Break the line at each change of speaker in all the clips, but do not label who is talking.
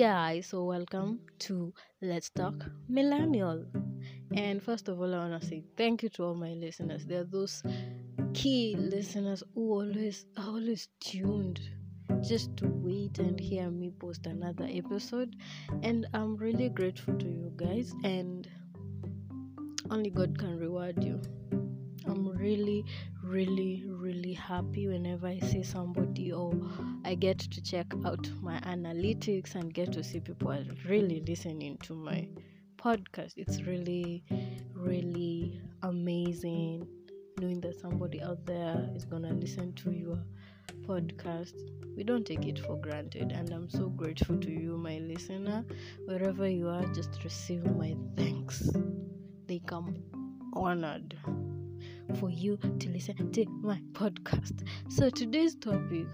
guys, so welcome to Let's Talk Millennial. And first of all, I want to say thank you to all my listeners. There are those key listeners who always always tuned just to wait and hear me post another episode. And I'm really grateful to you guys, and only God can reward you. I'm really, really, really happy whenever I see somebody or I get to check out my analytics and get to see people are really listening to my podcast. It's really, really amazing knowing that somebody out there is gonna listen to your podcast. We don't take it for granted, and I'm so grateful to you, my listener. Wherever you are, just receive my thanks. They come honored for you to listen to my podcast. So, today's topic,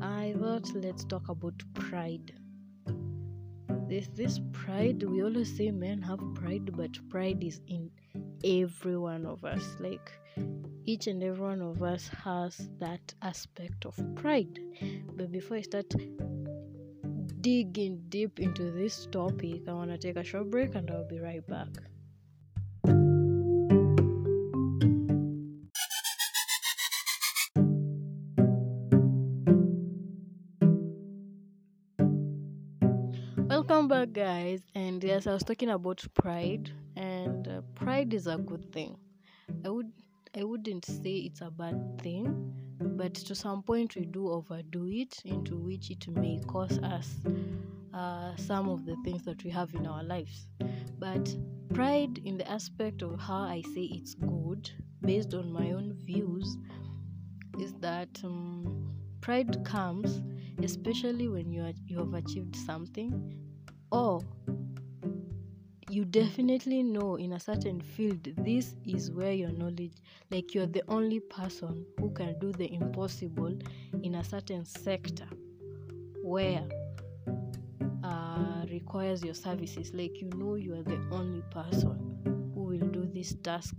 I thought let's talk about pride. There's this pride, we always say men have pride, but pride is in every one of us. Like, each and every one of us has that aspect of pride. But before I start digging deep into this topic, I want to take a short break and I'll be right back. Back, guys. And yes, I was talking about pride, and uh, pride is a good thing. I would I wouldn't say it's a bad thing, but to some point we do overdo it, into which it may cause us uh, some of the things that we have in our lives. But pride, in the aspect of how I say it's good, based on my own views, is that um, pride comes especially when you are, you have achieved something or you definitely know in a certain field this is where your knowledge like you're the only person who can do the impossible in a certain sector where uh, requires your services. Like you know you are the only person who will do this task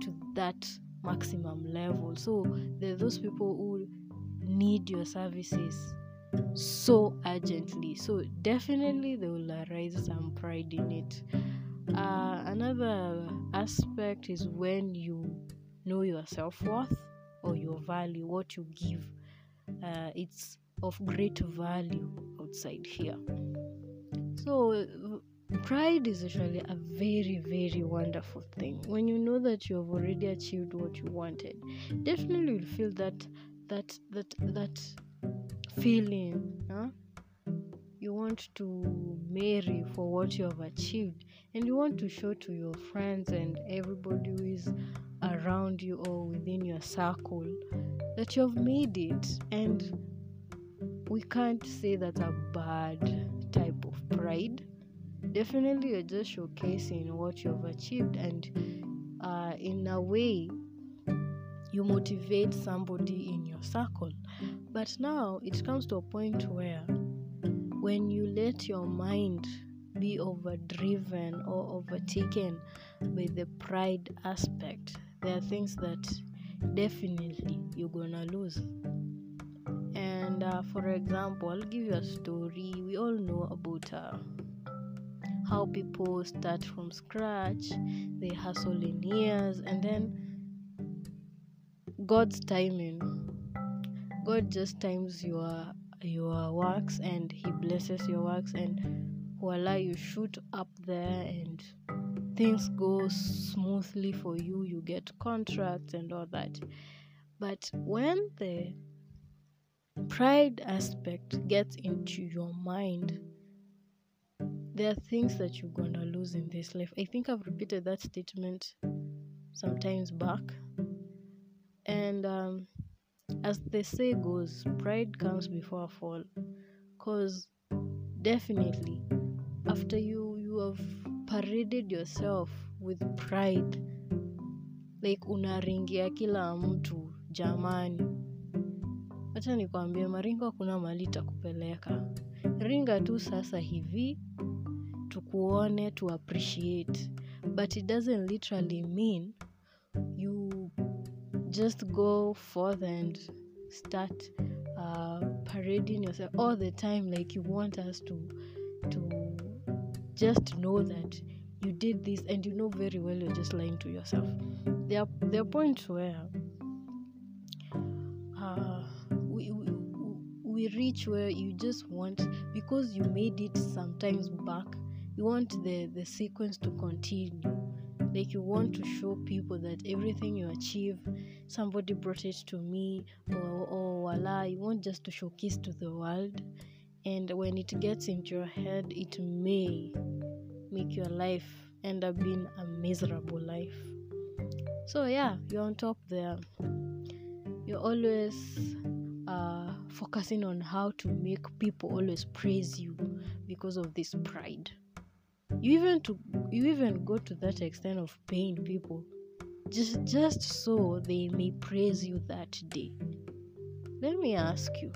to that maximum level. So there are those people who need your services so urgently. So definitely there will arise some pride in it. Uh, another aspect is when you know your self worth or your value, what you give. Uh, it's of great value outside here. So pride is actually a very very wonderful thing when you know that you have already achieved what you wanted definitely you'll feel that that that that feeling huh? you want to marry for what you have achieved and you want to show to your friends and everybody who is around you or within your circle that you have made it. And we can't say that's a bad type of pride. Definitely you're just showcasing what you have achieved and uh, in a way you motivate somebody in your circle but now it comes to a point where when you let your mind be overdriven or overtaken by the pride aspect, there are things that definitely you're gonna lose. And uh, for example, I'll give you a story. We all know about uh, how people start from scratch, they hustle in years, and then God's timing God just times your your works and He blesses your works and voila you shoot up there and things go smoothly for you. You get contracts and all that. But when the pride aspect gets into your mind, there are things that you're gonna lose in this life. I think I've repeated that statement sometimes back. And um, as the say goes, pride comes before a fall. Cause definitely after you you have paraded yourself with pride like unaringia kila mtu jamani. Hata nikwambie maringo kuna mali itakupeleka. Ringa tu sasa hivi tukuone to appreciate. But it doesn't literally mean just go forth and start uh, parading yourself all the time like you want us to to just know that you did this and you know very well you're just lying to yourself. There are there are points where uh, we, we we reach where you just want because you made it sometimes back you want the the sequence to continue like you want to show people that everything you achieve somebody brought it to me or, or voila you want just to showcase to the world. And when it gets into your head it may make your life end up being a miserable life. So yeah you're on top there. You're always uh, focusing on how to make people always praise you because of this pride you even to you even go to that extent of paying people just just so they may praise you that day. Let me ask you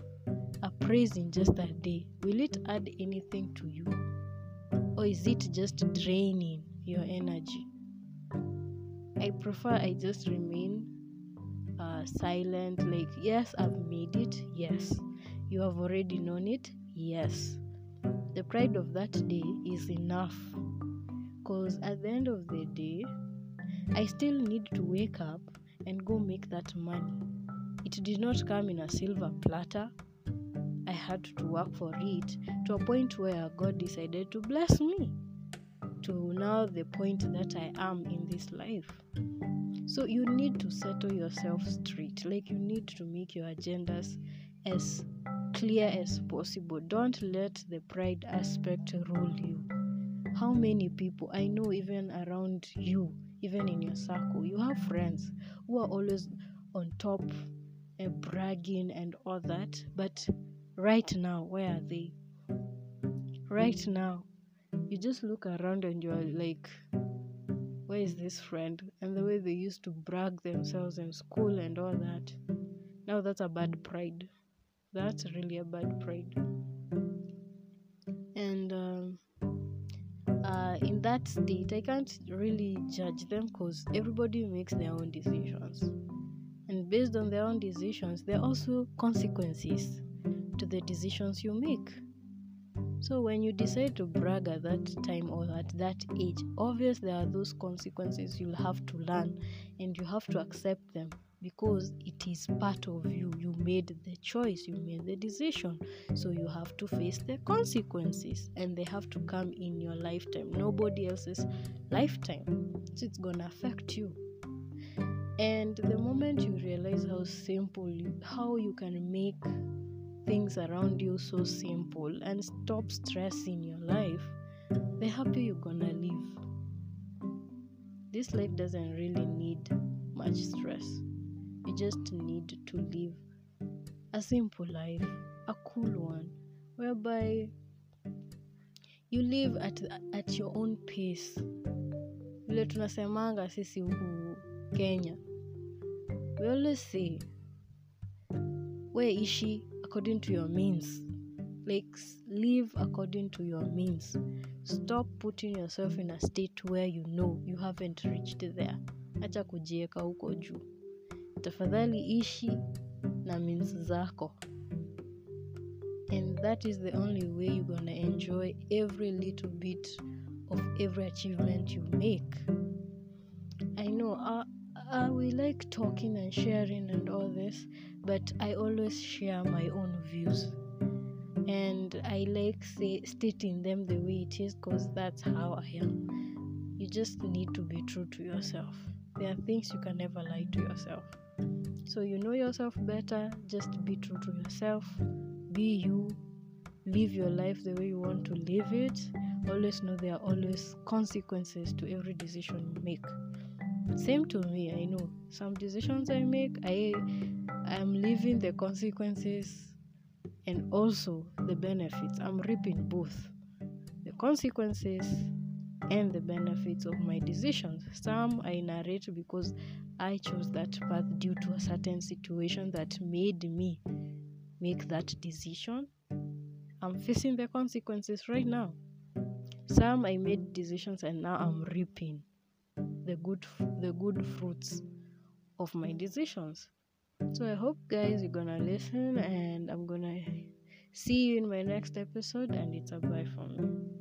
a praise in just a day will it add anything to you? Or is it just draining your energy? I prefer i just remain uh, silent like yes i've made it yes. You have already known it yes the pride of that day is enough. Because at the end of the day i still need to wake up and go make that money. It did not come in a silver platter. I had to work for it to a point where god decided to bless me to now the point that i am in this life. So you need to settle yourself straight. Like you need to make your agendas as clear as possible. Don't let the pride aspect rule you. How many people I know, even around you, even in your circle, you have friends who are always on top and bragging and all that, but right now, where are they? Right now, you just look around and you're like, where is this friend? And the way they used to brag themselves in school and all that. Now that's a bad pride. That's really a bad pride. And um, uh, in that state, I can't really judge them because everybody makes their own decisions. And based on their own decisions, there are also consequences to the decisions you make. So when you decide to brag at that time or at that age, obviously there are those consequences you'll have to learn and you have to accept them because it is part of you. You made the choice, you made the decision. So you have to face the consequences and they have to come in your lifetime, nobody else's lifetime. So it's gonna affect you. And the moment you realize how simple, you, how you can make things around you so simple and stop stressing your life, the happier you're gonna live. This life doesn't really need much stress. You just need to live a simple life, a cool one, whereby you live at, at your own pace. Vile tunasemanga sisi huku Kenya, we always say we according to your means. Like live according to your means. Stop putting yourself in a state where you know you haven't reached there. Acha kujieka huko juu. Tafadhali ishi na means zako. And that is the only way you're gonna enjoy every little bit of every achievement you make. I know uh, uh, we like talking and sharing and all this, but I always share my own views. And I like say, stating them the way it is because that's how I am. You just need to be true to yourself. There are things you can never lie to yourself. So you know yourself better, just be true to yourself, be you, live your life the way you want to live it. Always know there are always consequences to every decision you make. Same to me, I know some decisions I make, I am living the consequences and also the benefits. I'm reaping both the consequences and the benefits of my decisions. Some I narrate because I chose that path due to a certain situation that made me make that decision. I'm facing the consequences right now. Some I made decisions and now I'm reaping the good the good fruits of my decisions. So I hope guys you're gonna listen and I'm gonna see you in my next episode and it's a bye for me.